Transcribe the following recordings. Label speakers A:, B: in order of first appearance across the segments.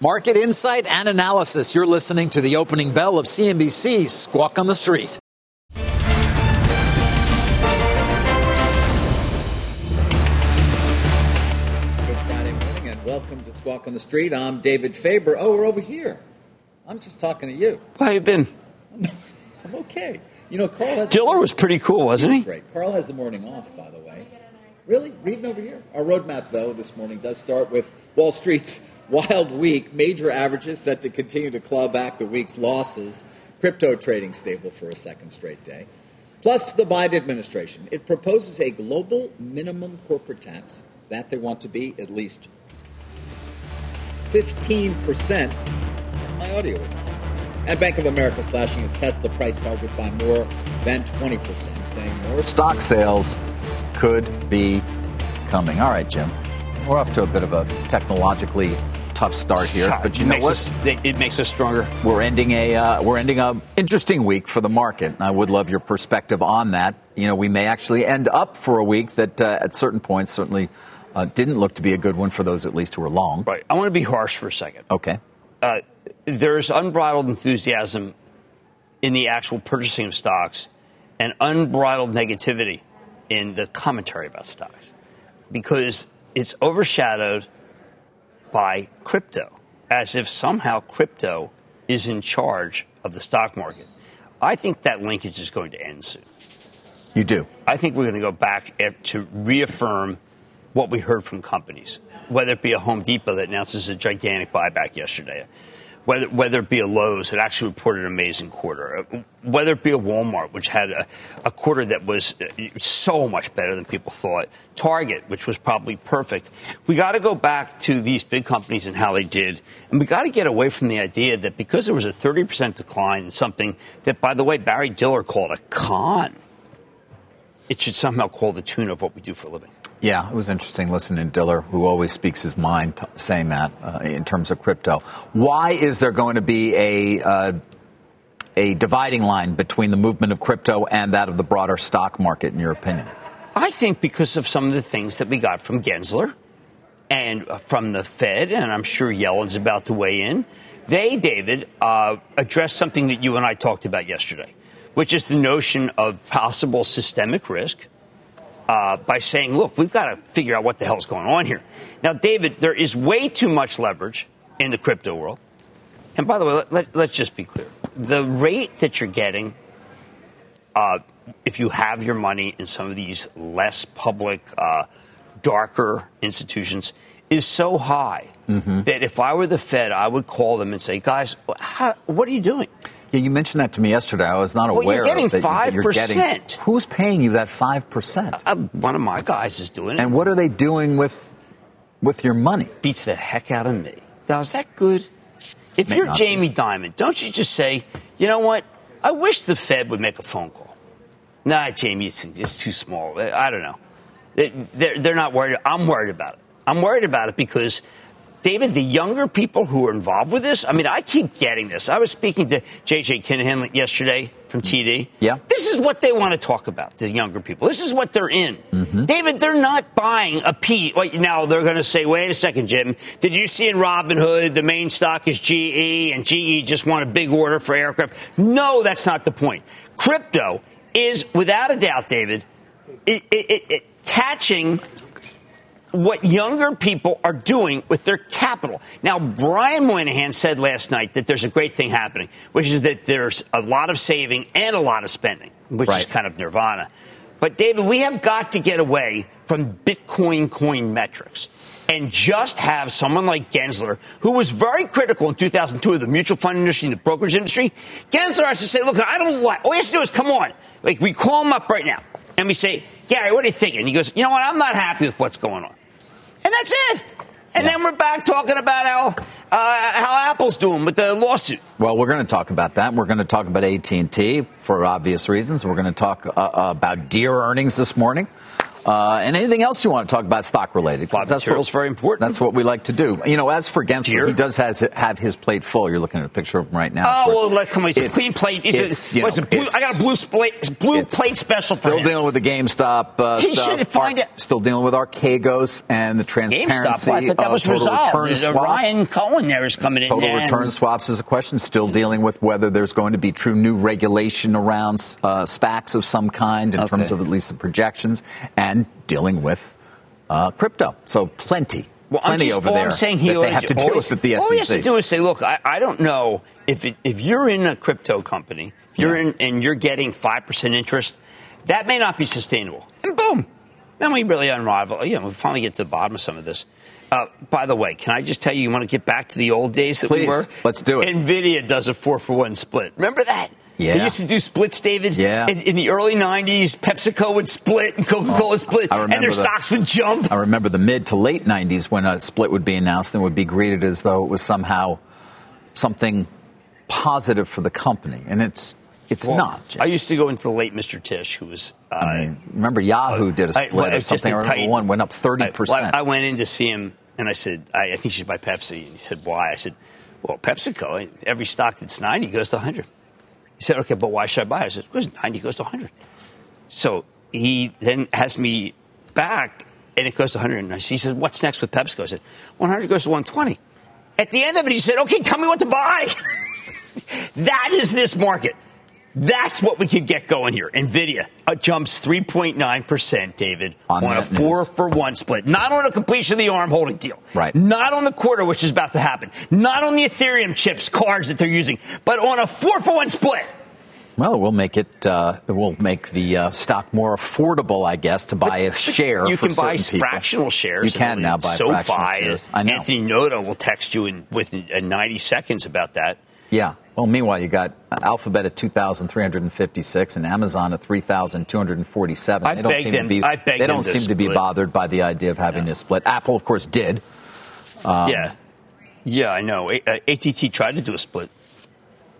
A: Market insight and analysis. You're listening to the opening bell of CNBC Squawk on the Street. Good Friday morning and welcome to Squawk on the Street. I'm David Faber. Oh, we're over here. I'm just talking to you.
B: How you been?
A: I'm okay. You know, Carl has.
B: Diller was pretty cool, wasn't he?
A: Great. Carl has the morning off, by the way. Really? Reading over here. Our roadmap, though, this morning does start with Wall Street's wild week. Major averages set to continue to claw back the week's losses. Crypto trading stable for a second straight day. Plus, the Biden administration. It proposes a global minimum corporate tax that they want to be at least 15%. My audio is on. And Bank of America slashing its Tesla price target by more than 20%, saying more stock sales could be coming. All right, Jim. We're off to a bit of a technologically tough start here, but you
B: it
A: know
B: makes
A: what?
B: Us, it makes us stronger.
A: We're ending a uh, we're ending a interesting week for the market. I would love your perspective on that. You know, we may actually end up for a week that uh, at certain points certainly uh, didn't look to be a good one for those at least who are long.
B: Right. I want to be harsh for a second.
A: Okay.
B: Uh, there's unbridled enthusiasm in the actual purchasing of stocks and unbridled negativity in the commentary about stocks because it's overshadowed by crypto, as if somehow crypto is in charge of the stock market. I think that linkage is going to end soon.
A: You do.
B: I think we're going to go back to reaffirm what we heard from companies, whether it be a Home Depot that announces a gigantic buyback yesterday, whether, whether it be a Lowe's that actually reported an amazing quarter, uh, whether it be a Walmart, which had a, a quarter that was uh, so much better than people thought, Target, which was probably perfect. We got to go back to these big companies and how they did, and we got to get away from the idea that because there was a 30% decline in something that, by the way, Barry Diller called a con, it should somehow call the tune of what we do for a living.
A: Yeah, it was interesting listening to Diller, who always speaks his mind, t- saying that uh, in terms of crypto. Why is there going to be a uh, a dividing line between the movement of crypto and that of the broader stock market, in your opinion?
B: I think because of some of the things that we got from Gensler and uh, from the Fed, and I'm sure Yellen's about to weigh in. They, David, uh, addressed something that you and I talked about yesterday, which is the notion of possible systemic risk uh, by saying, look, we've got to figure out what the hell's going on here. Now, David, there is way too much leverage in the crypto world. And by the way, let, let's just be clear the rate that you're getting, uh, if you have your money in some of these less public, uh, darker institutions, is so high
A: Mm-hmm.
B: that if I were the Fed, I would call them and say, guys, how, what are you doing?
A: Yeah, you mentioned that to me yesterday. I was not
B: Well,
A: aware
B: you're getting
A: of that, that you're
B: 5%.
A: Who's paying you that five percent?
B: Uh, one of my guys is doing it.
A: And what are they doing with with your money?
B: beats the heck out of me. Now, is that good? If
A: May
B: you're Jamie Dimon, don't you just say, you know what? I wish the Fed would make a phone call. Nah, Jamie, it's, it's too small. I don't know. They- They're, they're not worried. I'm worried about it. I'm worried about it because, David, the younger people who are involved with this, I mean, I keep getting this. I was speaking to J.J. Kinahan yesterday from TD.
A: Yeah.
B: This is what they want to talk about, the younger people. This is what they're in. Mm-hmm. David, they're not buying a P. Now they're going to say, wait a second, Jim. Did you see in Robinhood the main stock is GE and GE just won a big order for aircraft? No, that's not the point. Crypto is, without a doubt, David, it, it, it catching what younger people are doing with their capital. Now, Brian Moynihan said last night that there's a great thing happening, which is that there's a lot of saving and a lot of spending, which right. is kind of nirvana. But, David, we have got to get away from Bitcoin coin metrics and just have someone like Gensler, who was very critical in 2002 of the mutual fund industry and the brokerage industry. Gensler has to say, look, I don't like, all he has to do is come on. Like, we call him up right now and we say, Gary, what are you thinking? He goes, you know what? I'm not happy with what's going on. And that's it. And yeah. then we're back talking about how uh, how Apple's doing with the lawsuit.
A: Well, we're going to talk about that. We're going to talk about AT and T for obvious reasons. We're going to talk uh, about Deere earnings this morning. Uh, and anything else you want to talk about stock related?
B: That's materials very important.
A: That's what we like to do. You know, as for Gensler, Deere? he does has, have his plate full. You're looking at a picture of him right now.
B: Oh well, come on, it's, it's a clean plate. Is it, know, it blue, I got a blue plate, blue plate special.
A: Still dealing with the GameStop. Uh,
B: he
A: stuff.
B: should find
A: Ar-
B: it.
A: Still dealing with Archegos and the transparency.
B: GameStop. Well, I thought that was resolved. Ryan Cohen there is coming in.
A: Total return swaps is a question. Still dealing with whether there's going to be true new regulation around uh, SPACs of some kind in okay. terms of at least the projections and dealing with uh, crypto. So plenty. Well, plenty just, over there I'm saying he that they have to deal with at the SEC.
B: All he has to do is say, look, I, I don't know if it, if you're in a crypto company, if you're yeah. in and you're getting five percent interest, that may not be sustainable. And boom, then we really unravel. You know, we finally get to the bottom of some of this. Uh, by the way, can I just tell you, you want to get back to the old days that
A: Please,
B: we were?
A: Let's do it.
B: NVIDIA does a four for one split. Remember that?
A: Yeah.
B: They used to do splits, David.
A: Yeah.
B: In, in the early 90s, PepsiCo would split and Coca Cola oh, split, and their the, stocks would jump.
A: I remember the mid to late 90s when a split would be announced and would be greeted as though it was somehow something positive for the company. And it's it's well, not. Jim.
B: I used to go into the late Mr. Tisch, who was. Uh,
A: I mean, remember Yahoo uh, did a split I, or something. Tight, one went up 30%.
B: I, I, went in to see him and I said, I, I think you should buy Pepsi. And he said, why? I said, well, PepsiCo, every stock that's 90 goes to 100. Said, okay, but why should I buy it? I said, goes 90 goes to 100. So he then has me back, and it goes to 100. And he said, what's next with PepsiCo? I said, 100 goes to 120. At the end of it, he said, okay, tell me what to buy. that is this market. That's what we could get going here. Nvidia uh, jumps 3.9%, David,
A: on,
B: on a four news. for one split. Not on a completion of the arm holding deal.
A: Right.
B: Not on the quarter, which is about to happen. Not on the Ethereum chips, cards that they're using, but on a four for one split.
A: Well, we'll make it. Uh, we'll make the uh, stock more affordable, I guess, to buy a share.
B: You can buy
A: people.
B: fractional shares.
A: You can now buy
B: SoFi,
A: fractional shares. I know.
B: Anthony Noto will text you in within 90 seconds about that.
A: Yeah. Well, meanwhile, you got Alphabet at 2,356 and Amazon at 3,247.
B: I
A: they don't
B: seem
A: them, to be, they don't seem
B: to,
A: to be bothered by the idea of having yeah. this split. Apple, of course, did.
B: Um, yeah. Yeah, I know. ATT tried to do a split.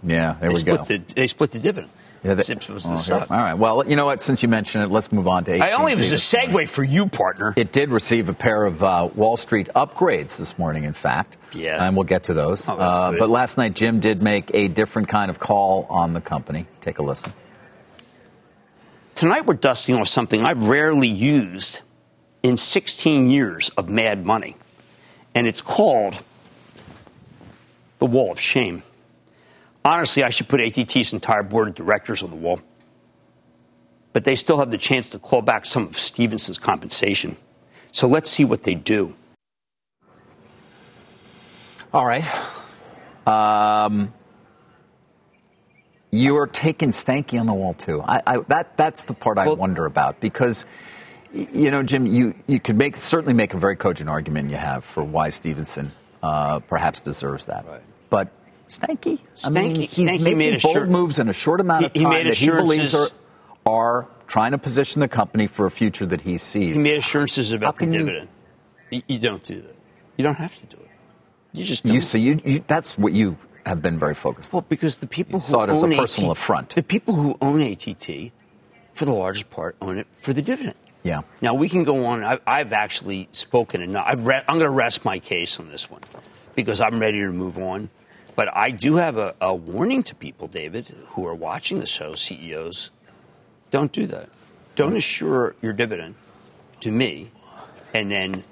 A: Yeah, there
B: they
A: we go.
B: The, they split the dividend.
A: Yeah, that, oh, all right. Well, you know what? Since you mentioned it, let's move on to. AT&T
B: I only was a segue morning. for you, partner.
A: It did receive a pair of uh, Wall Street upgrades this morning. In fact,
B: yeah,
A: and we'll get to those.
B: Oh, uh,
A: but last night, Jim did make a different kind of call on the company. Take a listen.
B: Tonight, we're dusting off something I've rarely used in 16 years of Mad Money, and it's called the Wall of Shame. Honestly, I should put ATT's entire board of directors on the wall. But they still have the chance to claw back some of Stephenson's compensation. So let's see what they do.
A: All right. Um, you're taking Stankey on the wall too. I, I, that that's the part I well, wonder about because, you know, Jim, you you could make certainly make a very cogent argument you have for why Stevenson uh, perhaps deserves that.
B: Right.
A: But Stankey.
B: I mean,
A: he's
B: Stankey
A: making
B: made
A: bold moves in a short amount of time
B: he, he
A: that he believes are, are, trying to position the company for a future that he sees.
B: He made assurances about the dividend. You, you, don't do that. You don't have to do it. You just don't.
A: You, so you, you, that's what you have been very focused
B: on. Well, because the people
A: you
B: who
A: saw it as
B: own
A: a personal
B: ATT,
A: affront.
B: The people who own ATT, for the largest part, own it for the dividend.
A: Yeah.
B: Now we can go on. I, I've, actually spoken enough. I've re- I'm going to rest my case on this one because I'm ready to move on. But I do have a, a warning to people, David, who are watching the show, CEOs. Don't do that. Don't assure your dividend to me, and then.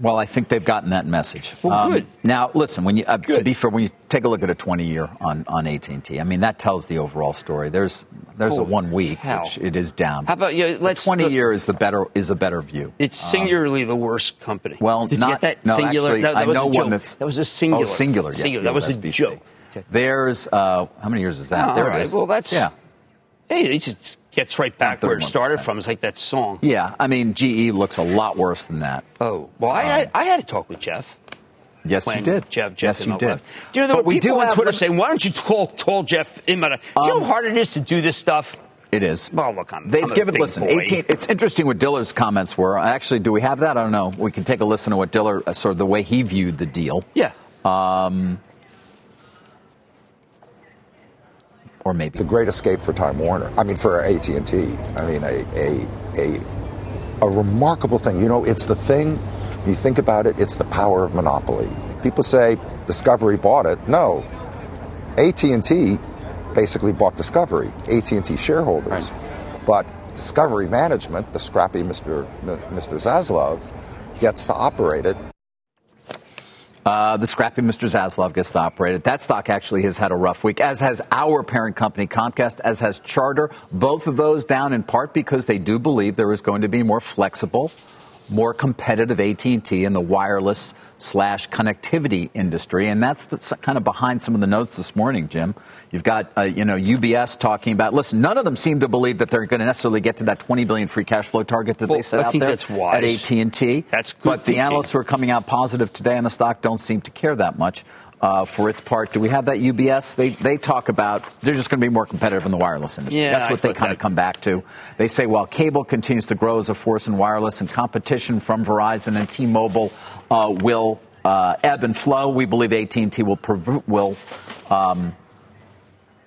A: Well, I think they've gotten that message.
B: Well, um, good.
A: Now, listen. When you uh, to be fair, when you take a look at a 20-year on on AT&T, I mean that tells the overall story. There's There's a one week, which it is down.
B: How about yeah? Let's
A: twenty the, year is the better is a better view.
B: It's um, singularly um, the worst company.
A: Well,
B: Did
A: not,
B: you get that
A: no,
B: singular.
A: Actually,
B: no, that
A: I
B: was
A: know
B: a joke.
A: one that's
B: that was a singular.
A: Oh, singular. Yes,
B: singular. That was
A: SBC.
B: a joke.
A: Okay. There's uh, how many years is that?
B: Oh,
A: there
B: right.
A: it is.
B: Well, that's
A: yeah.
B: Hey, it just gets right back where it started from. It's like that song.
A: Yeah, I mean, GE looks a lot worse than that.
B: Oh well, I, um, had, I had to talk with Jeff.
A: Yes, you did.
B: Jeff, Jeff
A: yes, you did.
B: Left. Do you know, there were people on Twitter saying, why don't you call, call Jeff in? Do you know how um, hard it is to do this stuff?
A: It is.
B: Well, look, I'm,
A: They've
B: I'm
A: given, listen,
B: boy.
A: 18, it's interesting what Diller's comments were. Actually, do we have that? I don't know. We can take a listen to what Diller, uh, sort of the way he viewed the deal.
B: Yeah.
A: Um, or maybe.
C: The great escape for Time Warner. I mean, for AT&T. I mean, a, a, a, a remarkable thing. You know, it's the thing, when you think about it, it's the power of monopoly. People say Discovery bought it. No. AT&T basically bought Discovery, AT&T shareholders. Right. But Discovery management, the scrappy Mr. Mr. Zaslav, gets to operate it.
A: Uh, the scrappy Mr. Zaslav gets to operate it. That stock actually has had a rough week, as has our parent company, Comcast, as has Charter. Both of those down in part because they do believe there is going to be more flexible, more competitive AT&T in the wireless slash connectivity industry, and that's the, kind of behind some of the notes this morning, Jim. You've got uh, you know UBS talking about. Listen, none of them seem to believe that they're going to necessarily get to that 20 billion free cash flow target that
B: well,
A: they set
B: I
A: out
B: think
A: there
B: that's wise.
A: at AT&T.
B: That's good.
A: But
B: thinking.
A: the analysts who are coming out positive today on the stock don't seem to care that much. Uh, for its part. Do we have that UBS? They, they talk about they're just going to be more competitive in the wireless industry.
B: Yeah,
A: That's what
B: I
A: they kind of come back to. They say while cable continues to grow as a force in wireless and competition from Verizon and T-Mobile uh, will uh, ebb and flow. We believe AT&T will will um,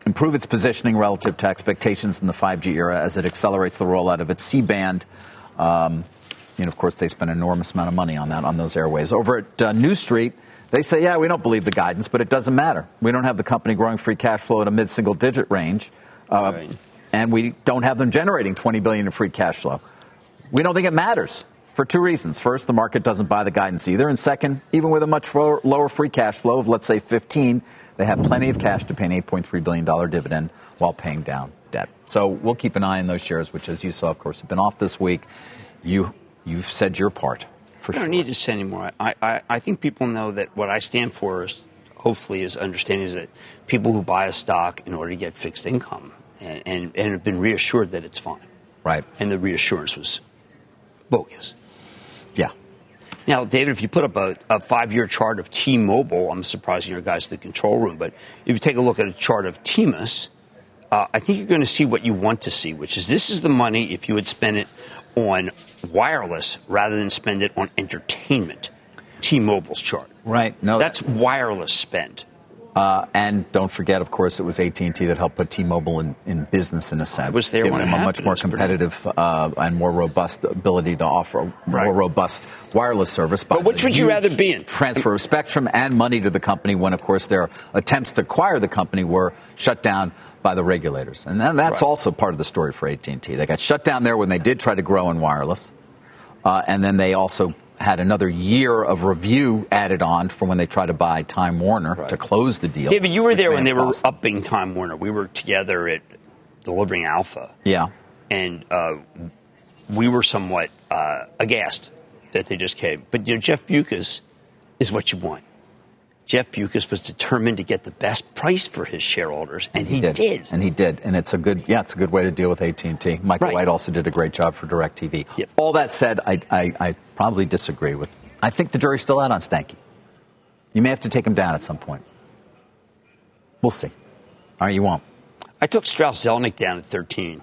A: improve its positioning relative to expectations in the 5G era as it accelerates the rollout of its C-band. Um, and of course, they spend an enormous amount of money on that on those airways. Over at uh, New Street, they say, yeah, we don't believe the guidance, but it doesn't matter. We don't have the company growing free cash flow at a mid-single digit range, uh, right. and we don't have them generating 20 billion in free cash flow. We don't think it matters for two reasons. First, the market doesn't buy the guidance either. And second, even with a much lower free cash flow of, let's say, 15, they have plenty of cash to pay an $8.3 billion dividend while paying down debt. So we'll keep an eye on those shares, which, as you saw, of course, have been off this week. You, you've said your part. For
B: I don't
A: sure.
B: need to say anymore. I, I, I think people know that what I stand for is, hopefully, is understanding is that people who buy a stock in order to get fixed income and, and, and have been reassured that it's fine.
A: Right.
B: And the reassurance was bogus.
A: Yeah.
B: Now, David, if you put up a, a five year chart of T Mobile, I'm surprising your guys in the control room, but if you take a look at a chart of TMUS, uh, I think you're going to see what you want to see, which is this is the money if you would spend it on wireless rather than spend it on entertainment. T Mobile's chart.
A: Right. No,
B: that's wireless spend.
A: Uh, and don't forget, of course, it was AT&T that helped put T-Mobile in, in business in a sense. I
B: was there
A: giving
B: when
A: them
B: a
A: much more competitive uh, and more robust ability to offer right. more robust wireless service.
B: But which would you rather be in?
A: Transfer of spectrum and money to the company when, of course, their attempts to acquire the company were shut down by the regulators. And that's right. also part of the story for AT&T. They got shut down there when they did try to grow in wireless. Uh, and then they also had another year of review added on from when they tried to buy Time Warner right. to close the deal.
B: David, you were there when they were upping Time Warner. We were together at delivering Alpha.
A: Yeah.
B: And uh, we were somewhat uh, aghast that they just came. But you know, Jeff Bewkes is what you want. Jeff Bewkes was determined to get the best price for his shareholders, and, and he, he did. did.
A: And he did, and it's a good, yeah, it's a good way to deal with AT and T. Michael right. White also did a great job for Directv.
B: Yep.
A: All that said, I, I, I, probably disagree with. I think the jury's still out on Stankey. You may have to take him down at some point. We'll see. All right, you won't.
B: I took Strauss Zelnick down at 13,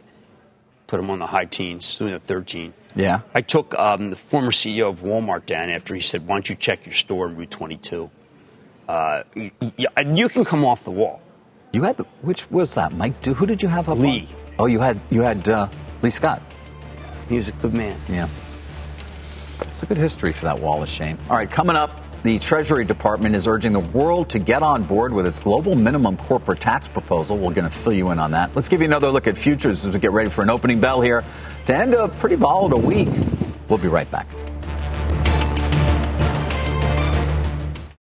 B: put him on the high teens, still at 13.
A: Yeah.
B: I took um, the former CEO of Walmart down after he said, "Why don't you check your store in Route 22?" Uh, you, you can come off the wall.
A: You had which was that, Mike? Who did you have up?
B: Lee.
A: On? Oh, you had you had uh, Lee Scott.
B: He's a good man.
A: Yeah. It's a good history for that Wall of Shame. All right, coming up, the Treasury Department is urging the world to get on board with its global minimum corporate tax proposal. We're going to fill you in on that. Let's give you another look at futures as we get ready for an opening bell here to end a pretty volatile week. We'll be right back.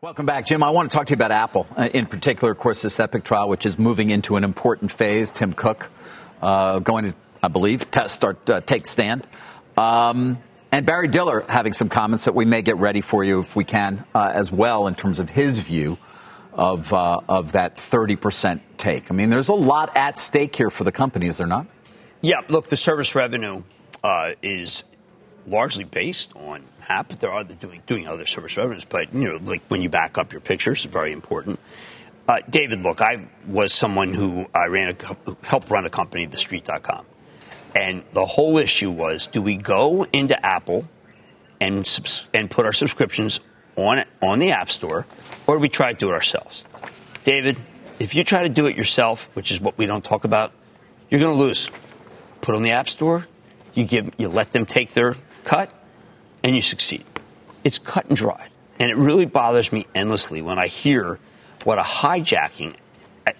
A: Welcome back, Jim. I want to talk to you about Apple, uh, in particular, of course, this Epic trial, which is moving into an important phase. Tim Cook uh, going to, I believe, test, start uh, take stand. Um, and Barry Diller having some comments that we may get ready for you if we can uh, as well in terms of his view of, uh, of that 30% take. I mean, there's a lot at stake here for the company, is there not?
B: Yeah, look, the service revenue uh, is largely based on app. There are doing doing other service revenues, but you know, like when you back up your pictures, it's very important. Uh, David, look, I was someone who I ran a, helped run a company, TheStreet.com, and the whole issue was: do we go into Apple and subs- and put our subscriptions on on the App Store, or do we try to do it ourselves? David, if you try to do it yourself, which is what we don't talk about, you're going to lose. Put on the App Store, you give you let them take their cut, and you succeed. It's cut and dried. And it really bothers me endlessly when I hear what a hijacking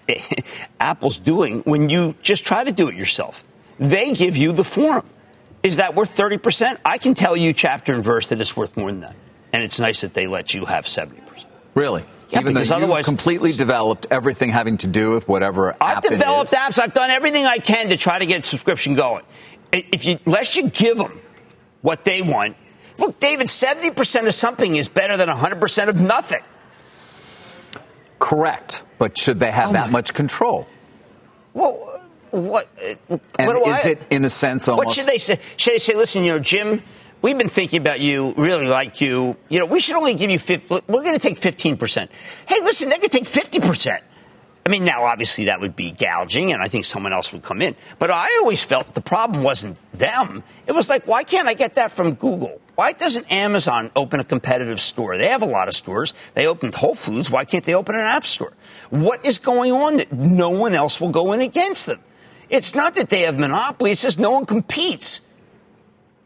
B: Apple's doing when you just try to do it yourself. They give you the form. Is that worth 30%? I can tell you chapter and verse that it's worth more than that. And it's nice that they let you have 70%.
A: Really?
B: Yeah,
A: Even
B: because otherwise,
A: completely developed everything having to do with whatever
B: I've developed apps. I've done everything I can to try to get subscription going. If you, unless you give them what they want, Look, David, 70% of something is better than 100% of nothing.
A: Correct. But should they have oh that much control?
B: Well, what? what
A: is
B: I,
A: it, in a sense, almost.
B: What should they say? Should they say, listen, you know, Jim, we've been thinking about you, really like you. You know, we should only give you 50, we're going to take 15%. Hey, listen, they could take 50%. I mean, now obviously that would be gouging, and I think someone else would come in. But I always felt the problem wasn't them. It was like, why can't I get that from Google? Why doesn't Amazon open a competitive store? They have a lot of stores. They opened Whole Foods. Why can't they open an app store? What is going on that no one else will go in against them? It's not that they have monopoly. It's just no one competes.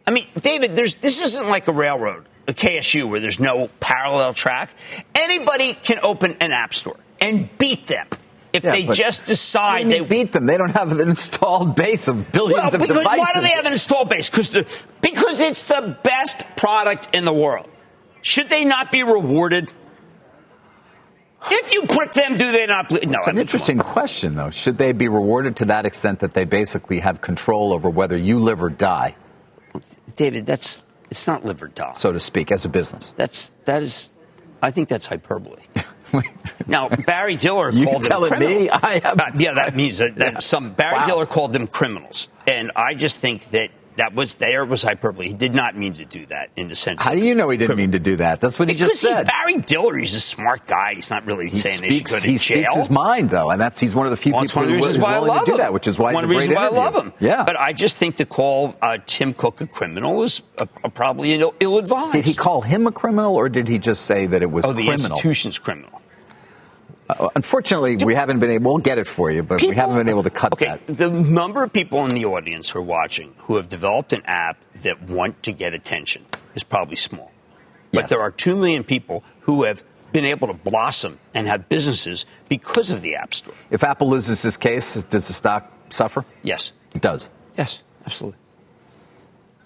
B: I mean, David, this isn't like a railroad, a KSU, where there's no parallel track. Anybody can open an app store and beat them if yeah, they just decide they
A: beat them. They don't have an installed base of billions
B: well,
A: of
B: because,
A: devices.
B: Why do they have an installed base? Because because it's the best product in the world. Should they not be rewarded? If you prick them, do they not? No,
A: it's an interesting question, though. Should they be rewarded to that extent that they basically have control over whether you live or die?
B: David, that's it's not live or die,
A: so to speak, as a business.
B: That's that is. I think that's hyperbole. now Barry Diller
A: you
B: called
A: them
B: criminals.
A: me. I
B: uh, yeah, that means that, that yeah. some Barry wow. Diller called them criminals, and I just think that that was there was hyperbole. He did not mean to do that in the sense.
A: How do you know he didn't criminal. mean to do that? That's what he
B: because
A: just said.
B: He's Barry Diller. He's a smart guy. He's not really
A: he
B: saying
A: speaks,
B: they should go to
A: He
B: jail.
A: speaks his mind, though, and that's he's one of the few
B: well,
A: people
B: who is
A: willing
B: to
A: do
B: him.
A: that, which is why
B: one
A: he's
B: reason why
A: interview.
B: I love him.
A: Yeah,
B: but I just think to call uh, Tim Cook a criminal is uh, probably ill advised.
A: Did he call him a criminal, or did he just say that it was
B: oh, the
A: criminal?
B: institution's criminal?
A: Uh, unfortunately, Do, we haven't been able. We'll get it for you, but people, we haven't been able to cut
B: okay,
A: that.
B: The number of people in the audience who are watching who have developed an app that want to get attention is probably small. But
A: yes.
B: there are two million people who have been able to blossom and have businesses because of the App Store.
A: If Apple loses this case, does the stock suffer?
B: Yes,
A: it does.
B: Yes, absolutely.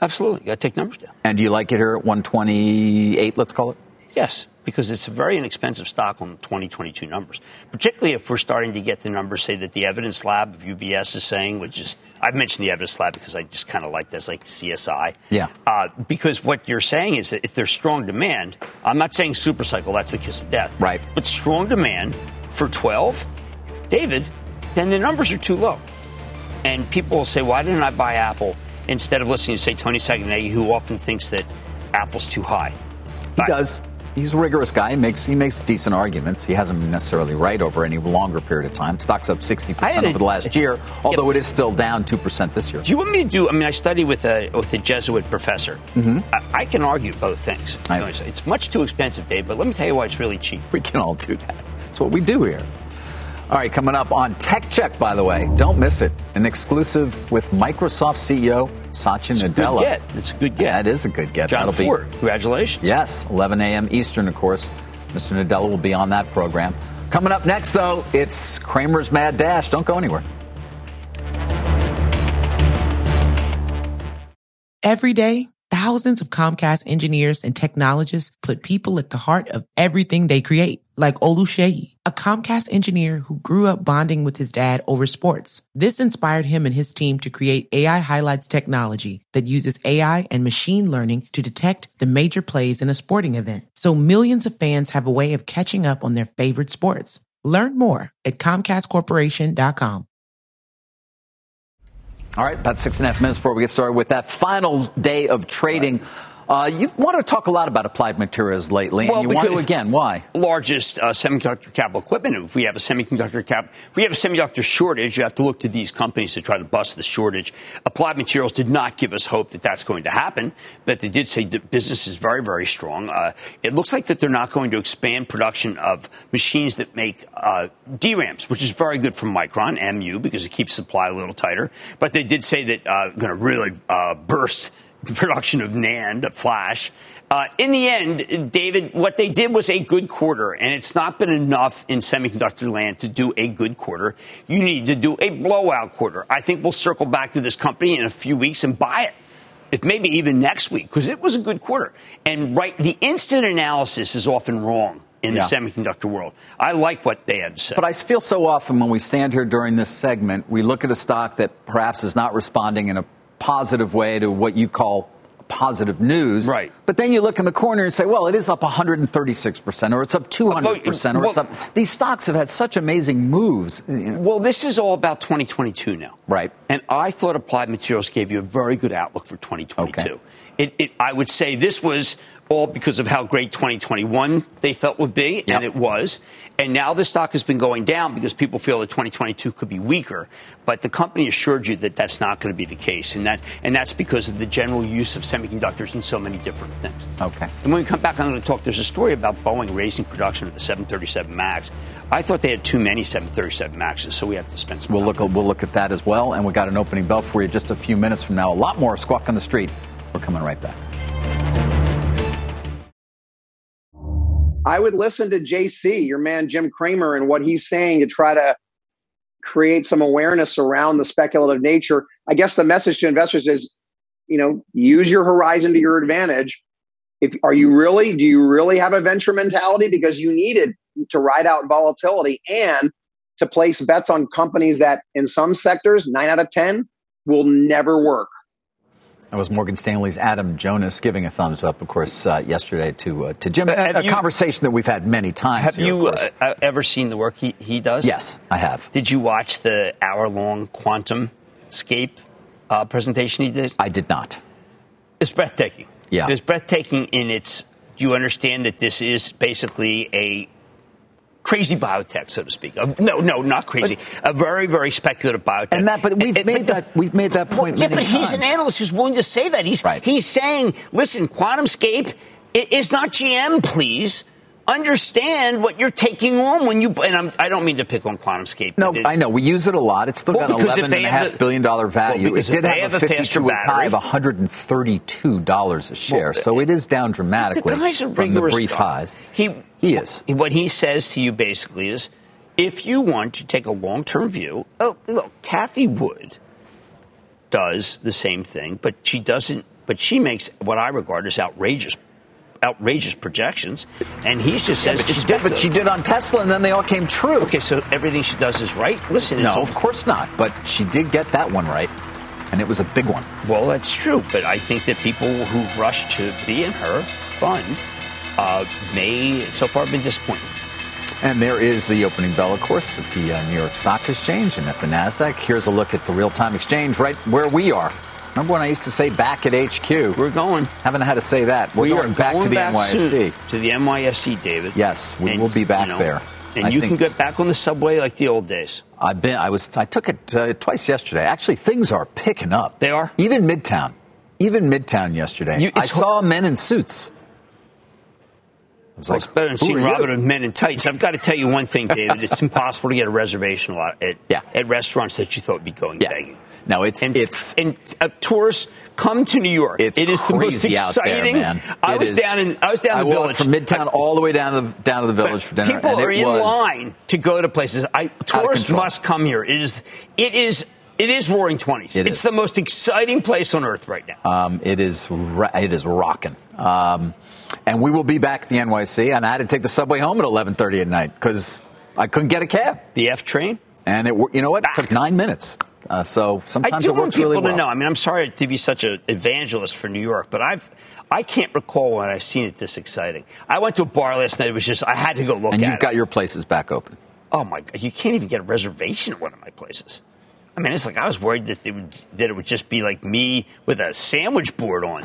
B: Absolutely. You got to take numbers down.
A: And do you like it here at 128, let's call it?
B: Yes because it's a very inexpensive stock on 2022 numbers, particularly if we're starting to get the numbers, say, that the evidence lab of UBS is saying, which is, I've mentioned the evidence lab because I just kind of like this, like CSI.
A: Yeah.
B: Uh, because what you're saying is that if there's strong demand, I'm not saying super cycle, that's the kiss of death.
A: Right.
B: But strong demand for 12, David, then the numbers are too low. And people will say, why didn't I buy Apple instead of listening to, say, Tony Sacconaghi, who often thinks that Apple's too high?
A: He does he's a rigorous guy. He makes he makes decent arguments. He hasn't been necessarily right over any longer period of time. Stock's up sixty percent over the last year, although yeah, it is still down two percent this year.
B: Do you want me to do? I mean, I study with a with a Jesuit professor. Mm-hmm. I, I, can argue both things. I, it's much too expensive, Dave. But let me tell you why it's really cheap.
A: We can all do that. That's what we do here. All right, coming up on Tech Check, by the way, don't miss it. An exclusive with Microsoft CEO Satya
B: it's
A: Nadella.
B: A get. It's a good get.
A: Yeah, it is a good get.
B: Jon That'll Fortt, be, congratulations.
A: Yes, 11 a.m. Eastern, of course. Mr. Nadella will be on that program. Coming up next, though, it's Cramer's Mad Dash. Don't go anywhere.
D: Every day, thousands of Comcast engineers and technologists put people at the heart of everything they create like Oluseyi, a Comcast engineer who grew up bonding with his dad over sports. This inspired him and his team to create AI Highlights technology that uses AI and machine learning to detect the major plays in a sporting event. So millions of fans have a way of catching up on their favorite sports. Learn more at ComcastCorporation.com.
A: All right, about six and a half minutes before we get started with that final day of trading. Uh, you want to talk a lot about applied materials lately, well, and you want to again. Why?
B: Largest uh, semiconductor capital equipment. If we have a semiconductor cap, if we have a semiconductor shortage, you have to look to these companies to try to bust the shortage. Applied Materials did not give us hope that that's going to happen, but they did say the business is very, very strong. Uh, it looks like that they're not going to expand production of machines that make uh, DRAMs, which is very good for Micron, MU, because it keeps supply a little tighter. But they did say that uh, going to really uh, burst production of NAND, flash. Uh, in the end, David, what they did was a good quarter, and it's not been enough in semiconductor land to do a good quarter. You need to do a blowout quarter. I think we'll circle back to this company in a few weeks and buy it. If maybe even next week, because it was a good quarter. And right, the instant analysis is often wrong in yeah. the semiconductor world. I like what they had say.
A: But I feel so often when we stand here during this segment, we look at a stock that perhaps is not responding in a positive way to what you call positive news.
B: Right.
A: But then you look in the corner and say, well, it is up 136%, or it's up 200%, or well, it's up. These stocks have had such amazing moves.
B: Well, this is all about 2022 now.
A: Right.
B: And I thought Applied Materials gave you a very good outlook for 2022. Okay. It, it, I would say this was all because of how great 2021 they felt would be, yep. and it was. And now the stock has been going down because people feel that 2022 could be weaker. But the company assured you that that's not going to be the case, and that and that's because of the general use of semiconductors in so many different things.
A: Okay.
B: And when we come back, I'm going to talk. There's a story about Boeing raising production of the 737 Max. I thought they had too many 737 Maxes, so we have to spend some.
A: We'll look. We'll look at that as well, and we got an opening bell for you just a few minutes from now. A lot more squawk on the street. We're coming right back.
E: I would listen to JC, your man Jim Cramer, and what he's saying to try to create some awareness around the speculative nature. I guess the message to investors is, you know, use your horizon to your advantage. If are you really, do you really have a venture mentality because you need it to ride out volatility and to place bets on companies that in some sectors, nine out of 10 will never work.
A: That was Morgan Stanley's Adam Jonas giving a thumbs up, of course, uh, yesterday to uh, to Jim. A, a you, conversation that we've had many times.
B: Have
A: here,
B: you uh, ever seen the work he, he does?
A: Yes, I have.
B: Did you watch the hour long quantum scape uh, presentation he did?
A: I did not.
B: It's breathtaking.
A: Yeah,
B: it's breathtaking in its. Do you understand that this is basically a crazy biotech, so to speak. Uh, no, no, not crazy. But, a very, very speculative biotech.
A: And that, but we've and, made but that we've made that point.
B: Well, yeah, but
A: times.
B: he's an analyst who's willing to say that. He's
A: right.
B: he's saying, listen, QuantumScape is not GM, please understand what you're taking on when you and I'm, I do not mean to pick on QuantumScape.
A: No, I know we use it a lot. It's still well, got eleven and a half the, billion dollar value.
B: Well, it
A: did
B: have,
A: have, a 52 week high of 132 dollars a share, well, so it is down dramatically the from the brief highs.
B: He
A: he is.
B: What he says to you basically is, if you want to take a long term view, oh, look, Cathie Wood does the same thing, but she doesn't. But she makes what I regard as outrageous outrageous projections, and he's just says
A: but,
B: it's
A: she did, but she did on Tesla, and then they all came true.
B: Okay, so everything she does is right. Listen,
A: no, of course not. But she did get that one right, and it was a big one.
B: Well, that's true, but I think that people who rush to be in her fund uh, may so far have been disappointed.
A: And there is the opening bell, of course, at the uh, New York Stock Exchange and at the NASDAQ. Here's a look at the real time exchange right where we are. Remember when I used to say back at HQ?
B: We're going.
A: Haven't had to say that. We're
B: we
A: going back
B: going
A: to the
B: back soon to the NYSE, David.
A: Yes, we
B: And,
A: will be back
B: you know,
A: there.
B: And
A: I
B: you can get back on the subway like the old days.
A: I've been. I was. I took it uh, twice yesterday. Actually, things are picking up.
B: They are?
A: Even Midtown. Even Midtown yesterday.
B: You-
A: I saw men in suits. I was
B: Well,
A: like,
B: it's better than seeing
A: are you?"
B: Robin with men in tights. I've got to tell you one thing, David. It's impossible to get a reservation a lot at,
A: Yeah.
B: at restaurants that you thought would be going
A: Yeah.
B: begging.
A: No, it's
B: And,
A: it's
B: and uh, tourists come to New York.
A: It's
B: it is the most
A: there,
B: exciting.
A: man.
B: I was
A: is.
B: down in I was down
A: I
B: the village
A: from Midtown all the way down to the, down to the village for dinner.
B: People
A: and
B: are
A: it
B: in line to go to places. I, tourists must come here. It is. It is. It is Roaring Twenties.
A: It
B: It's
A: is.
B: the most exciting place on earth right now.
A: Um, it is it is rocking. Um, and we will be back at the NYSE. And I had to take the subway home at 11:30 at night because I couldn't get a cab.
B: the F train.
A: And it, you know what? It took nine minutes. Uh, so
B: I
A: sometimes
B: do
A: it
B: want
A: works
B: people
A: really well.
B: to know. I mean, I'm sorry to be such an evangelist for New York, but I've I can't recall when I've seen it this exciting. I went to a bar last night. It was just I had to go look
A: and you've
B: it.
A: got your places back open.
B: oh my god, you can't even get a reservation at one of my places. I mean, it's like I was worried that it would that it would just be like me with a sandwich board on.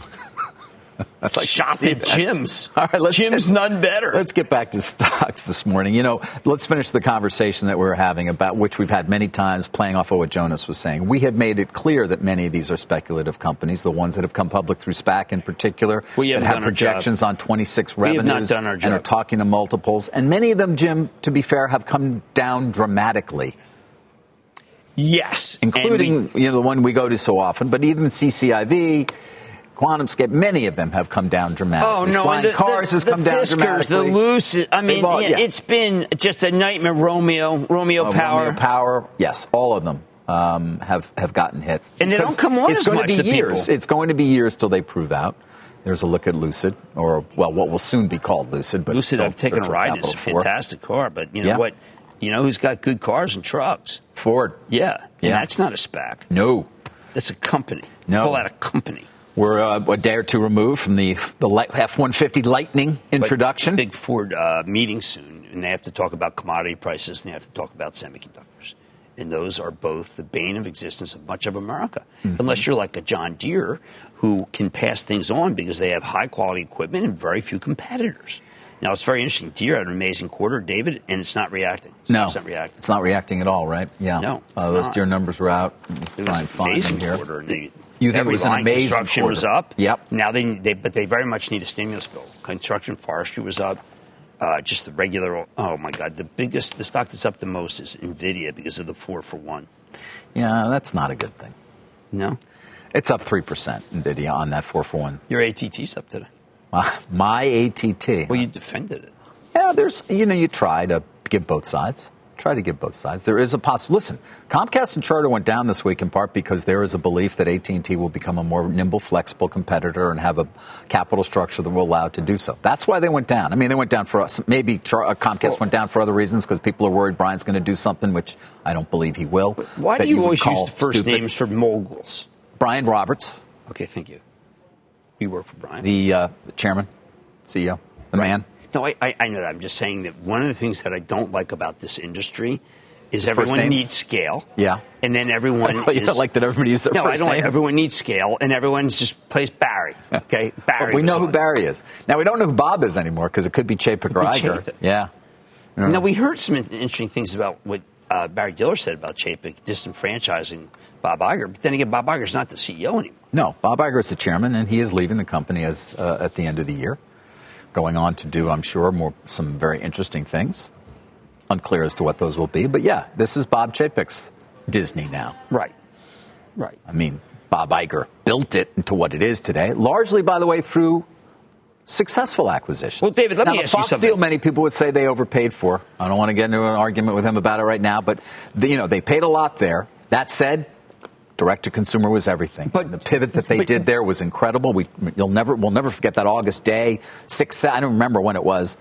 A: I'd like
B: Shop at. Jim's.
A: All right, let's
B: Jim's
A: get-
B: none better.
A: Let's get back to stocks this morning. You know, let's finish the conversation that we were having about which we've had many times, playing off of what Jonas was saying. We have made it clear that many of these are speculative companies, the ones that have come public through SPAC in particular,
B: We
A: have
B: job.
A: projections on 26
B: We have
A: revenues
B: not done our
A: and are talking to multiples. And many of them, Jim, to be fair, have come down dramatically.
B: yes,
A: including
B: we-
A: you know the one we go to so often, but even CCIV, QuantumScape, many of them have come down dramatically.
B: Oh no!
A: Flying
B: and the,
A: cars
B: the,
A: has
B: the
A: come down dramatically.
B: The Lucid. I mean,
A: all-
B: yeah, it's been just a nightmare. Romeo, Romeo
A: Uh,
B: Power.
A: Romeo Power, yes, all of them um, have have gotten hit.
B: And they don't come on
A: It's
B: as
A: going
B: much
A: to
B: to
A: be years.
B: people.
A: It's going to be years till they prove out. There's a look at Lucid, or well, what will soon be called Lucid. But
B: Lucid, I've taken a ride. It's a fantastic car, but you know
A: Yeah.
B: what? You know who's got good cars and trucks?
A: Ford.
B: Yeah, and
A: Yeah.
B: that's not a SPAC.
A: No,
B: That's a company.
A: No.
B: call that a company.
A: We're uh, a day or two removed from the the F one fifty Lightning
B: But
A: introduction.
B: Big Ford uh, meeting soon, and they have to talk about commodity prices and they have to talk about semiconductors. And those are both the bane of existence of much of America.
A: Mm-hmm.
B: Unless you're like a John Deere who can pass things on because they have high quality equipment and very few competitors. Now, it's very interesting. Deere had an amazing quarter, David, and it's not reacting. It's
A: no,
B: not reacting.
A: it's not reacting at all, right? Yeah,
B: No,
A: uh, those Deere numbers were out.
B: It was
A: Fine,
B: an
A: fine
B: amazing
A: here.
B: quarter. and They,
A: You think it was an amazing
B: construction was up.
A: Yep.
B: Now they, they, but they very much need a stimulus bill. Construction, forestry was up. Uh, just the regular. Oh my God, the biggest, the stock that's up the most is Nvidia because of the four for one.
A: Yeah, that's not a good thing.
B: No,
A: It's up three percent Nvidia on that four for one.
B: your ATT's up today.
A: My ATT.
B: Well, you defended it.
A: Yeah, there's you know you try to give both sides. Try to give both sides. There is a possible. Listen, Comcast and Charter went down this week in part because there is a belief that AT and T will become a more nimble, flexible competitor and have a capital structure that will allow it to do so. That's why they went down. I mean, they went down for us. Maybe Char- uh, Comcast went down for other reasons because people are worried Brian's going to do something, which I don't believe he will.
B: Why do you,
A: would
B: always use the first
A: stupid.
B: names for moguls?
A: Brian Roberts,
B: Okay, thank you. You work for Brian.
A: the uh, chairman, CEO, the man.
B: No, I, I, I know that. I'm just saying that one of the things that I don't like about this industry is
A: first
B: everyone needs scale.
A: Yeah.
B: And then everyone
A: you
B: is,
A: don't like that everybody used their
B: no, I don't like everyone needs scale, and everyone just plays Barry. Okay, Barry.
A: we know who
B: on.
A: Barry is. Now we don't know who Bob is anymore because it could be Chapek or
B: Could be
A: Yeah.
B: Now we heard some interesting things about what uh, Barry Diller said about Chapek disenfranchising Bob Iger, but then again, Bob Iger's not the CEO anymore.
A: No, Bob Iger is the chairman, and he is leaving the company as uh, at the end of the year, going on to do, I'm sure, more some very interesting things. Unclear as to what those will be, but yeah, this is Bob Chapek's Disney now.
B: Right. Right.
A: I mean, Bob Iger built it into what it is today, largely, by the way, through successful acquisitions.
B: Well, David, let
A: now,
B: me
A: the
B: ask you
A: Fox
B: something.
A: deal, many people would say they overpaid for. I don't want to get into an argument with him about it right now, but the, you know they paid a lot there. That said, Direct to consumer was everything. But the pivot that they but, did there was incredible. We, you'll never, we'll never forget that August day. Six, I don't remember when it was,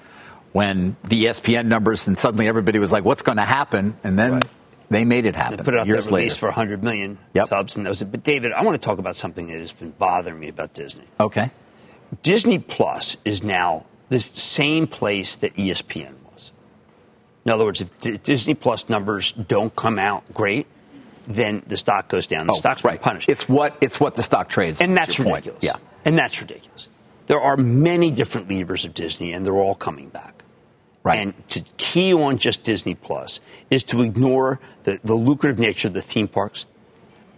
A: when the ESPN numbers and suddenly everybody was like, "What's going to happen?" And then right. they made it happen.
B: They put out
A: years
B: that release later. for 100 million yep. subs, and that was it. But David, I want to talk about something that has been bothering me about Disney.
A: Okay.
B: Disney Plus is now the same place that ESPN was. In other words, if Disney Plus numbers don't come out great, then the stock goes down. The oh, stock's right. punished.
A: It's what it's what the stock trades.
B: And that's ridiculous.
A: Point. Yeah.
B: And that's ridiculous. There are many different levers of Disney, and they're all coming back.
A: Right.
B: And to key on just Disney Plus is to ignore the, the lucrative nature of the theme parks,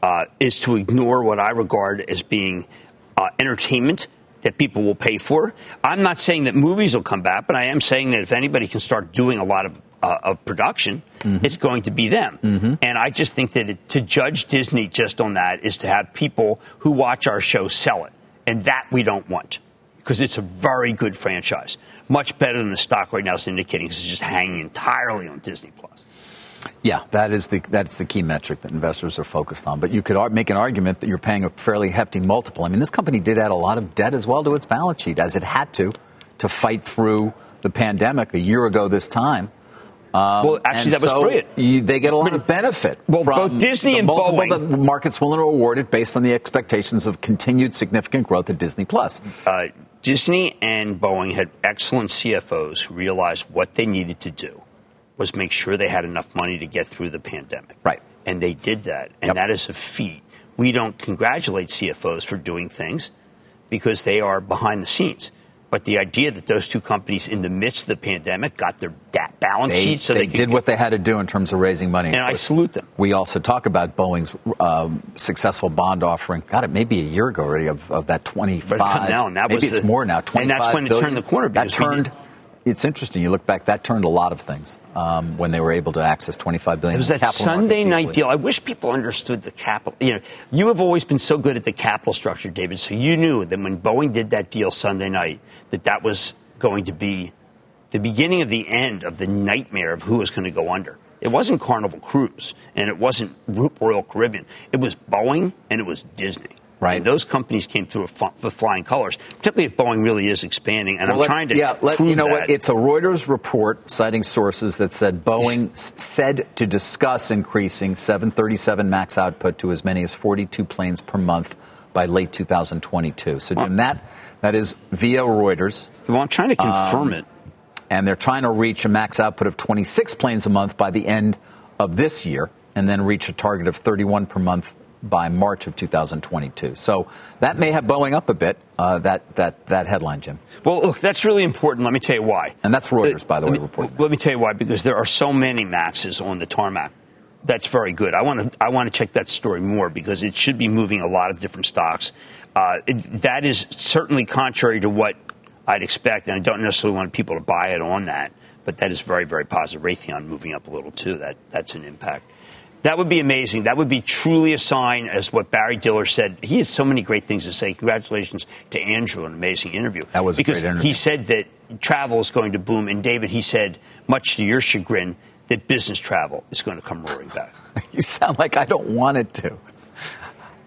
B: uh, is to ignore what I regard as being uh, entertainment that people will pay for. I'm not saying that movies will come back, but I am saying that if anybody can start doing a lot of uh, of production, mm-hmm. it's going to be them. Mm-hmm. And I just think that it, to judge Disney just on that is to have people who watch our show sell it. And that we don't want because it's a very good franchise. Much better than the stock right now is indicating because it's just hanging entirely on Disney Plus.
A: Yeah, that is the that's the key metric that investors are focused on. But you could make an argument that you're paying a fairly hefty multiple. I mean, this company did add a lot of debt as well to its balance sheet, as it had to, to fight through the pandemic a year ago this time.
B: Um, well, actually, that was so brilliant.
A: You, they get a lot of benefit.
B: Well, both Disney and Boeing.
A: The markets will reward it based on the expectations of continued significant growth at Disney Plus.
B: Uh, Disney and Boeing had excellent CFOs who realized what they needed to do was make sure they had enough money to get through the pandemic.
A: Right.
B: And they did that. And yep. that is a feat. We don't congratulate CFOs for doing things because they are behind the scenes. But the idea that those two companies, in the midst of the pandemic, got their balance sheets so
A: they,
B: they
A: did what they had to do in terms of raising money.
B: And I salute them.
A: We also talk about Boeing's um, successful bond offering. God, it may be a year ago already of, of that twenty-five. But
B: now, and that
A: maybe
B: was
A: it's
B: the,
A: more now.
B: And that's when it
A: billion.
B: turned the corner.
A: Because That turned it's interesting. You look back, that turned a lot of things um, when they were able to access 25 billion.
B: It was that Sunday night deal. I wish people understood the capital. You know, you have always been so good at the capital structure, David. So you knew that when Boeing did that deal Sunday night, that that was going to be the beginning of the end of the nightmare of who was going to go under. It wasn't Carnival Cruise and it wasn't Royal Caribbean. It was Boeing and it was Disney.
A: Right.
B: Those companies came through with flying colors, particularly if Boeing really is expanding. And well, I'm trying to
A: yeah, let,
B: prove
A: you know
B: that.
A: what? It's a Reuters report citing sources that said Boeing said to discuss increasing 737 MAX output to as many as 42 planes per month by late 2022. So, Jim, that that is via Reuters.
B: Well, I'm trying to confirm um, it.
A: And they're trying to reach a max output of 26 planes a month by the end of this year, and then reach a target of 31 per month by March of 2022. So that may have Boeing up a bit. Uh, that that that headline, Jim.
B: Well, look, that's really important. Let me tell you why.
A: And that's Reuters, uh, by the way,
B: reporting. Let me tell you why. Because there are so many Maxes on the tarmac. That's very good. I want to I want to check that story more because it should be moving a lot of different stocks. Uh, it, that is certainly contrary to what I'd expect, and I don't necessarily want people to buy it on that. But that is very, very positive. Raytheon moving up a little too. That that's an impact. That would be amazing. That would be truly a sign, as what Barry Diller said. He has so many great things to say. Congratulations to Andrew, on an amazing interview.
A: That was
B: because
A: he
B: said that travel is going to boom, and David, he said, much to your chagrin, that business travel is going to come roaring back.
A: you sound like I don't want it to.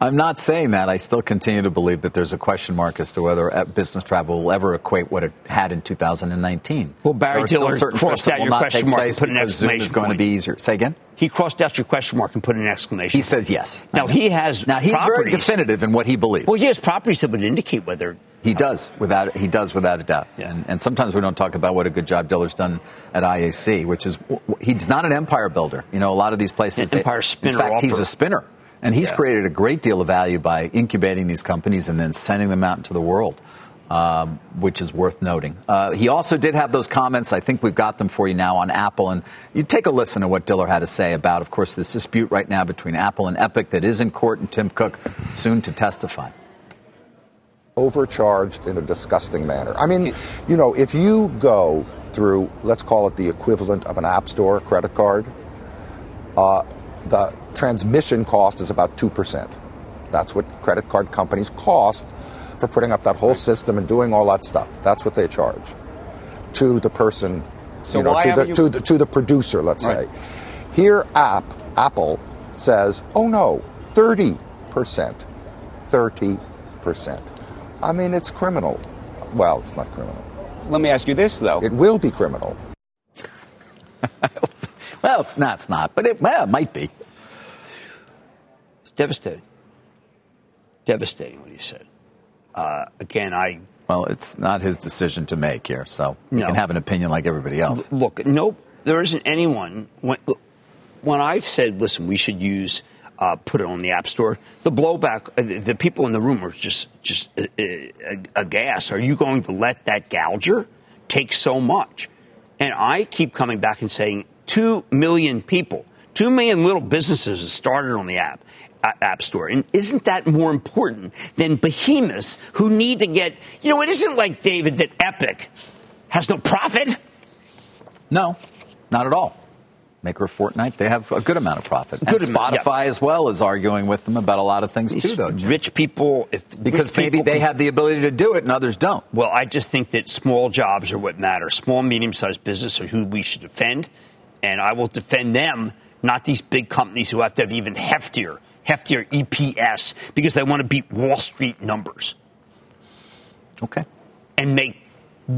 A: I'm not saying that. I still continue to believe that there's a question mark as to whether uh, business travel will ever equate what it had in 2019.
B: Well, Barry Diller crossed out your question mark and put an exclamation
A: Zoom is going
B: point.
A: to be easier. Say again?
B: He crossed out your question mark and put an exclamation.
A: He point. says yes.
B: Now he has
A: now he's
B: properties.
A: very definitive in what he believes.
B: Well, he has properties that would indicate whether
A: he does without he does without a doubt. Yeah. And, and sometimes we don't talk about what a good job Diller's done at IAC, which is he's not an empire builder. You know, a lot of these places.
B: An empire spinner.
A: In fact,
B: offer.
A: he's a spinner. And he's yeah. created a great deal of value by incubating these companies and then sending them out into the world. Um, which is worth noting. Uh, he also did have those comments. I think we've got them for you now on Apple. And you take a listen to what Diller had to say about, of course, this dispute right now between Apple and Epic that is in court, and Tim Cook soon to testify.
C: Overcharged in a disgusting manner. I mean, you know, if you go through, let's call it the equivalent of an App Store credit card, uh, the transmission cost is about 2%. That's what credit card companies cost for putting up that whole system and doing all that stuff. That's what they charge to the person, so you know, to the, you... to the, to the producer, let's right. say. Here, app Apple says, "Oh no, 30 30%. 30%. I mean, it's criminal. Well, it's not criminal.
F: Let me ask you this, though.
C: It will be criminal.
A: well, it's not, it's not, but it, well, it might be.
B: It's devastating. Devastating what he said. Uh, again, I.
A: Well, it's not his decision to make here, so he
B: No.
A: can have an opinion like everybody else.
B: Look, nope, there isn't anyone. When, when I said, listen, we should use, uh, put it on the App Store, the blowback, uh, the, the people in the room were just, just uh, uh, aghast. Are you going to let that gouger take so much? And I keep coming back and saying, two million people, two million little businesses have started on the app. uh, App Store. And isn't that more important than behemoths who need to get, you know, it isn't like, David, that Epic has no profit.
A: No, not at all. Maker of Fortnite, they have a good amount of profit.
B: Good
A: and
B: amount,
A: Spotify as well is arguing with them about a lot of things
B: These
A: too, though. Jim.
B: rich people, if
A: Because
B: rich
A: maybe
B: people
A: they
B: can-
A: have the ability to do it and others don't.
B: Well, I just think that small jobs are what matter. Small, medium-sized business are who we should defend, and I will defend them, not these big companies who have to have even heftier, heftier EPS because they want to beat Wall Street numbers
A: Okay.
B: and make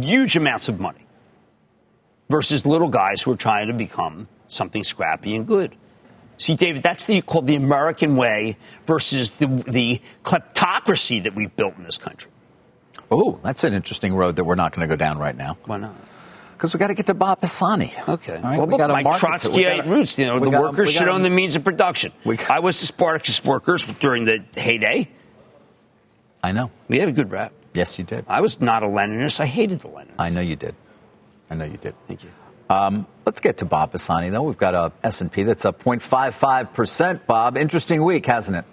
B: huge amounts of money versus little guys who are trying to become something scrappy and good. See, David, that's the called the American way versus the the kleptocracy that we've built in this country.
A: Oh, that's an interesting road that we're not going to go down right now.
B: Why not?
A: Because we got to get to Bob Pisani.
B: Okay.
A: All right,
B: well,
A: we
B: look, Mike
A: market
B: Trotskyite roots. You know, the workers should own the means of production.
A: Got-
B: I was the Spartacus workers during the heyday.
A: I know.
B: We had a good rap.
A: Yes, you did.
B: I was not a Leninist. I hated the Leninists.
A: I know you did. I know you did.
B: Thank you.
A: Um, let's get to Bob Pisani, though. We've got a S&P that's up 0.55%, Bob. Interesting week, hasn't it?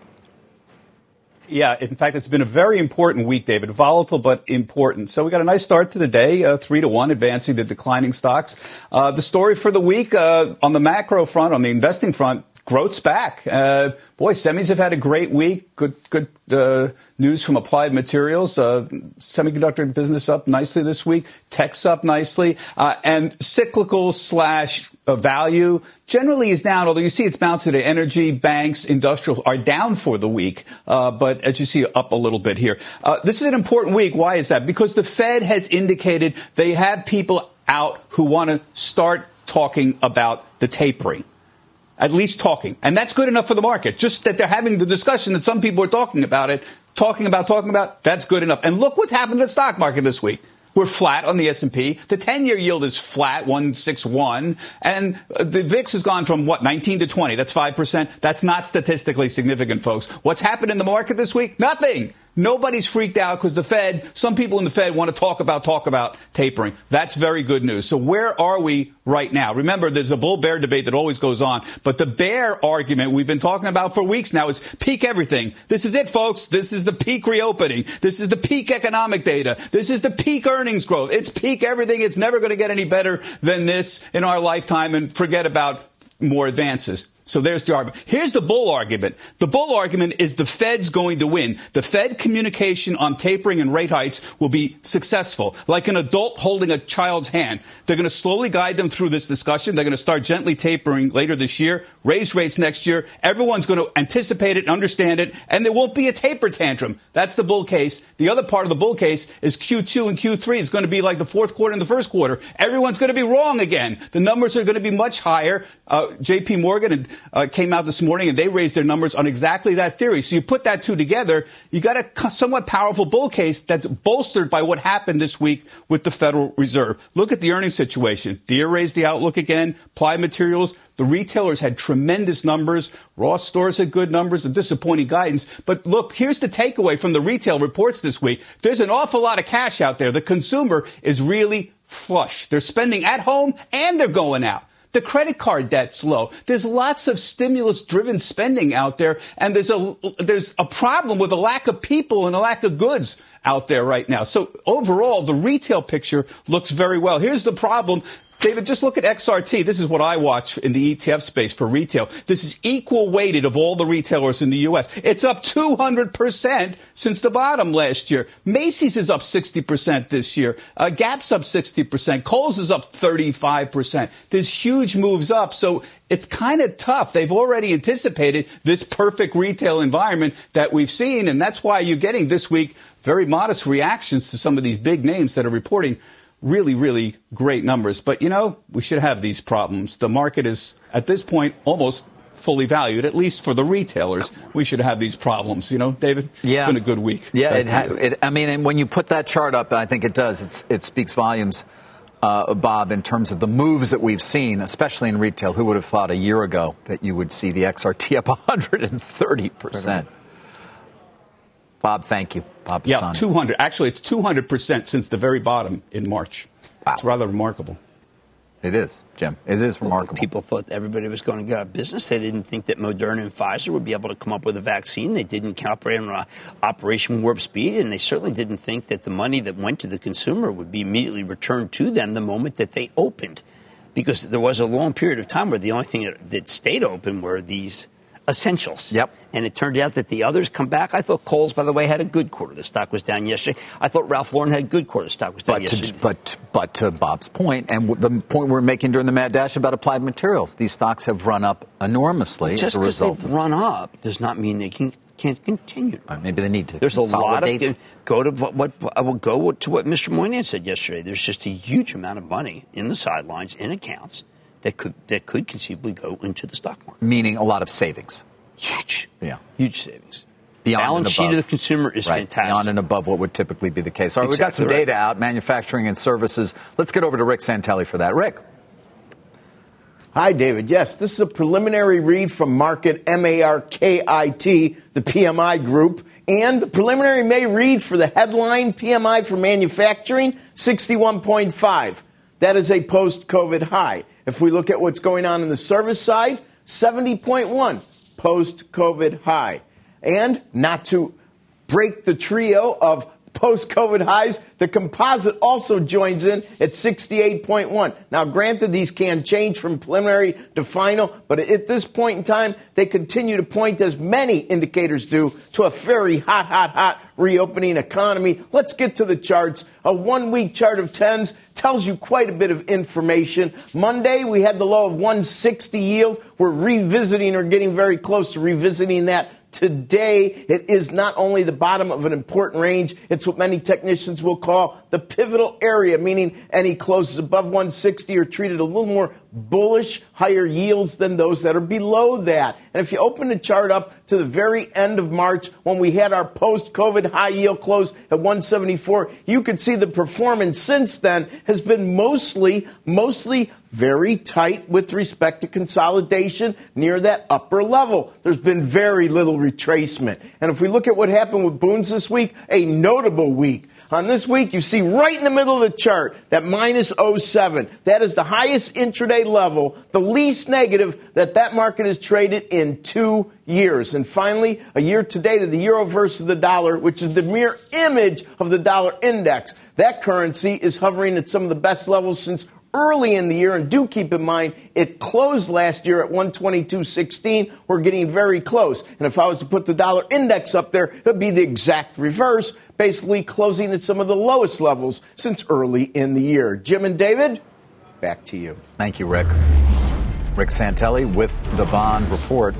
G: Yeah, in fact, it's been a very important week, David. Volatile but important. So we got a nice start to the day, uh, three to one, advancing the declining stocks. Uh, the story for the week uh, on the macro front, on the investing front, growth's back. Uh, boy, semis have had a great week. Good, good uh, news from Applied Materials. Uh, semiconductor business up nicely this week. Tech's up nicely, uh, and cyclical slash uh, value generally is down. Although you see it's bouncing today. Energy, banks, industrial are down for the week, uh, but as you see, up a little bit here. Uh, this is an important week. Why is that? Because the Fed has indicated they have people out who want to start talking about the tapering at least talking. And that's good enough for the market. Just that they're having the discussion that some people are talking about it, talking about, talking about, that's good enough. And look what's happened to the stock market this week. We're flat on the S&P. The 10-year yield is flat, 161. And the VIX has gone from what, 19 to 20. That's 5%. That's not statistically significant, folks. What's happened in the market this week? Nothing. Nobody's freaked out because the Fed, some people in the Fed want to talk about, talk about tapering. That's very good news. So where are we right now? Remember, there's a bull bear debate that always goes on, but the bear argument we've been talking about for weeks now is peak everything. This is it, folks. This is the peak reopening. This is the peak economic data. This is the peak earnings growth. It's peak everything. It's never going to get any better than this in our lifetime and forget about more advances. So there's the argument. Here's the bull argument. The bull argument is the Fed's going to win. The Fed communication on tapering and rate hikes will be successful. Like an adult holding a child's hand. They're going to slowly guide them through this discussion. They're going to start gently tapering later this year, raise rates next year. Everyone's going to anticipate it and understand it, and there won't be a taper tantrum. That's the bull case. The other part of the bull case is Q2 and Q3 is going to be like the fourth quarter and the first quarter. Everyone's going to be wrong again. The numbers are going to be much higher. Uh, JP Morgan uh, came out this morning and they raised their numbers on exactly that theory. So you put that two together, you got a somewhat powerful bull case that's bolstered by what happened this week with the Federal Reserve. Look at the earnings situation. Deere raised the outlook again. Applied Materials. The retailers had tremendous numbers. Ross stores had good numbers and disappointing guidance. But look, here's the takeaway from the retail reports this week. There's an awful lot of cash out there. The consumer is really flush. They're spending at home and they're going out. The credit card debt's low. There's lots of stimulus driven spending out there and there's a, there's a problem with a lack of people and a lack of goods out there right now. So overall, the retail picture looks very well. Here's the problem. David, just look at XRT. This is what I watch in the ETF space for retail. This is equal weighted of all the retailers in the U.S. It's up 200% since the bottom last year. Macy's is up 60% this year. Uh, Gap's up 60%. Kohl's is up 35%. There's huge moves up. So it's kind of tough. They've already anticipated this perfect retail environment that we've seen. And that's why you're getting this week very modest reactions to some of these big names that are reporting really, really great numbers. But, you know, we should have these problems. The market is, at this point, almost fully valued, at least for the retailers. We should have these problems, you know, David?
A: Yeah.
G: It's been a good week.
A: Yeah, it, ha- it, I mean, and when you put that chart up, I think it does, it speaks volumes, uh, Bob, in terms of the moves that we've seen, especially in retail. Who would have thought a year ago that you would see the XRT up 130%? Bob, thank you. Bob
G: Yeah, 200. Actually, it's 200% since the very bottom in March. Wow. It's rather remarkable.
A: It is, Jim. It is remarkable.
B: People thought everybody was going to get out of business. They didn't think that Moderna and Pfizer would be able to come up with a vaccine. They didn't operate on uh, Operation Warp Speed, and they certainly didn't think that the money that went to the consumer would be immediately returned to them the moment that they opened. Because there was a long period of time where the only thing that, that stayed open were these essentials.
A: Yep.
B: And it turned out that the others come back. I thought Kohl's, by the way, had a good quarter. The stock was down yesterday. I thought Ralph Lauren had a good quarter. The stock was down
A: but
B: yesterday.
A: To, but, but to Bob's point, and the point we're making during the Mad Dash about applied materials, these stocks have run up enormously
B: Just
A: because
B: they've run up does not mean they can can't continue.
A: Right, maybe they need to.
B: There's a lot of go to what I will go to what Mr. Moynihan said yesterday. There's just a huge amount of money in the sidelines in accounts that could that could conceivably go into the stock market.
A: Meaning a lot of savings.
B: Huge.
A: Yeah.
B: Huge savings.
A: Beyond
B: Balance sheet of the consumer is
A: right.
B: fantastic.
A: Beyond and above what would typically be the case. All right,
B: exactly
A: we've got some
B: right.
A: data out, manufacturing and services. Let's get over to Rick Santelli for that. Rick.
F: Hi, David. Yes, this is a preliminary read from Markit M-A-R-K-I-T, the PMI group, and the preliminary May read for the headline PMI for manufacturing, 61.5. That is a post-COVID high. If we look at what's going on in the service side, 70.1 post-COVID high. And not to break the trio of post COVID highs, the composite also joins in at 68.1. Now, granted, these can change from preliminary to final, but at this point in time, they continue to point, as many indicators do, to a very hot, hot, hot reopening economy. Let's get to the charts. A one week chart of 10s tells you quite a bit of information. Monday, we had the low of 160 yield. We're revisiting or getting very close to revisiting that Today, it is not only the bottom of an important range, it's what many technicians will call the pivotal area, meaning any closes above 160 are treated a little more bullish, higher yields than those that are below that. And if you open the chart up to the very end of March, when we had our post COVID high yield close at 174, you could see the performance since then has been mostly, mostly very tight with respect to consolidation near that upper level. There's been very little retracement. And if we look at what happened with Bunds this week, a notable week. On this week, you see right in the middle of the chart that minus 07. That is the highest intraday level, the least negative that that market has traded in two years. And finally, a year to date of the euro versus the dollar, which is the mere image of the dollar index. That currency is hovering at some of the best levels since early in the year. And do keep in mind, it closed last year at 122.16. We're getting very close. And if I was to put the dollar index up there, it would be the exact reverse, basically closing at some of the lowest levels since early in the year. Jim and David, back to you.
A: Thank you, Rick. Rick Santelli with the Bond Report.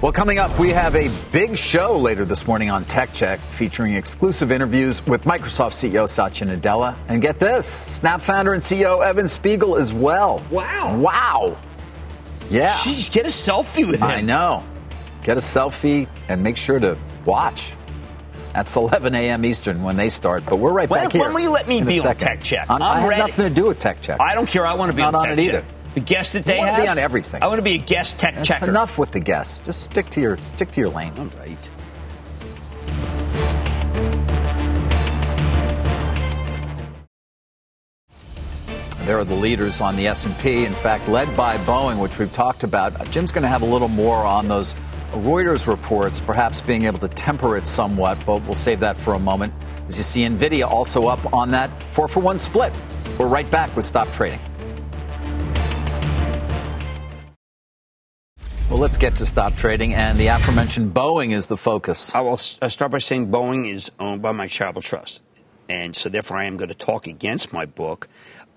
A: Well, coming up, we have a big show later this morning on Tech Check featuring exclusive interviews with Microsoft CEO Satya Nadella. And get this Snap founder and CEO Evan Spiegel as well.
B: Wow.
A: Wow. Yeah.
B: Jeez, get a selfie with him.
A: I know. Get a selfie and make sure to watch. That's 11 a.m. Eastern when they start, but we're right
B: When-
A: back here.
B: when will you let me be on. Tech Check?
A: I'm, I
B: I'm
A: have
B: ready.
A: nothing to do with Tech Check.
B: I don't care. I want to be
A: Not
B: on
A: on
B: Tech
A: it
B: Check.
A: either.
B: The guest that they have.
A: be on everything.
B: I want to be a guest tech
A: That's
B: checker.
A: enough with the guests. Just stick to your stick to your lane.
B: All right.
A: There are the leaders on the S&P. In fact, led by Boeing, which we've talked about. Jim's going to have a little more on those Reuters reports, perhaps being able to temper it somewhat, but we'll save that for a moment. As you see, Nvidia also up on that four for one split. We're right back with Stop Trading. Well, let's get to stop trading, and the aforementioned Boeing is the focus.
B: I will start by saying Boeing is owned by my charitable trust, and so therefore I am going to talk against my book.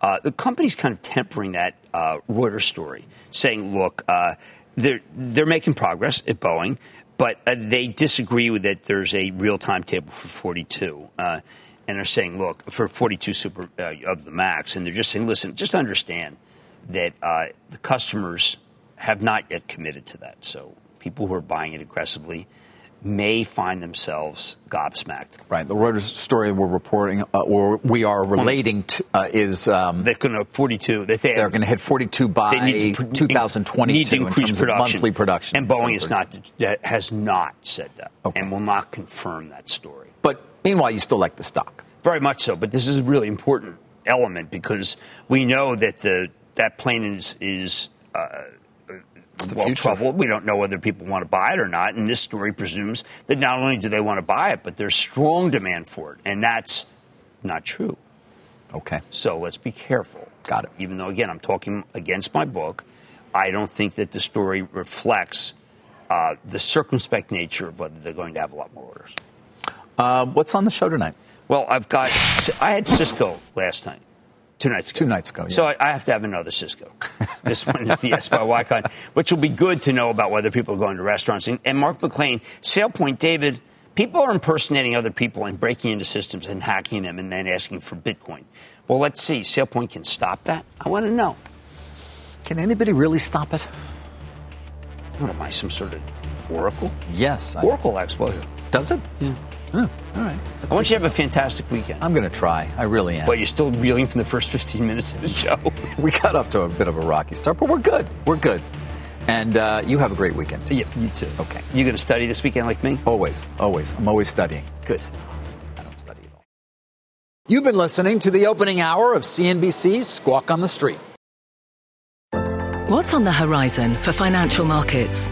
B: Uh, the company's kind of tempering that uh, Reuters story, saying, "Look, uh, they're they're making progress at Boeing, but uh, they disagree with that. There's a real timetable for 42." Uh, and they're saying, look, for 42 super uh, of the max, and they're just saying, listen, just understand that the customers have not yet committed to that. So people who are buying it aggressively may find themselves gobsmacked.
A: Right. The Reuters story we're reporting, uh, or we are relating to, uh, is um,
B: they're going to 42. That
A: they, are going to hit 42 by need to, 2022
B: need to increase
A: in
B: production.
A: monthly production.
B: And Boeing is not has not said that, okay. and will not confirm that story.
A: But meanwhile, you still like the stock.
B: Very much so. But this is a really important element because we know that the that plane is is. Uh,
A: the
B: well,
A: future.
B: trouble. We don't know whether people want to buy it or not. And this story presumes that not only do they want to buy it, but there's strong demand for it. And that's not true.
A: Okay.
B: So let's be careful.
A: Got it.
B: Even though, again, I'm talking against my book, I don't think that the story reflects uh, the circumspect nature of whether they're going to have a lot more orders.
A: Uh, what's on the show tonight?
B: Well, I've got, I had Cisco last night. Two nights ago.
A: Two nights ago. Yeah.
B: So I, I, have to have another Cisco. this one is the S by Wycon, which will be good to know about whether people are going to restaurants. And, and Mark McClain, SailPoint, David, people are impersonating other people and breaking into systems and hacking them and then asking for Bitcoin. Well, let's see. SailPoint can stop that? I want to know.
A: Can anybody really stop it?
B: What am I, some sort of Oracle?
A: Yes.
B: Oracle exploit.
A: Does it?
B: Yeah.
A: Oh, all right.
B: That's I want you to have a fantastic weekend.
A: I'm going to try. I really am.
B: But you're still reeling from the first 15 minutes of the show.
A: we got off to a bit of a rocky start, but we're good. We're good. And uh, you have a great weekend.
B: Yeah, you too.
A: Okay.
B: You going to study this weekend like me?
A: Always. Always. I'm always studying.
B: Good.
A: I don't study at all. You've been listening to the opening hour of CNBC's Squawk on the Street.
H: What's on the horizon for financial markets?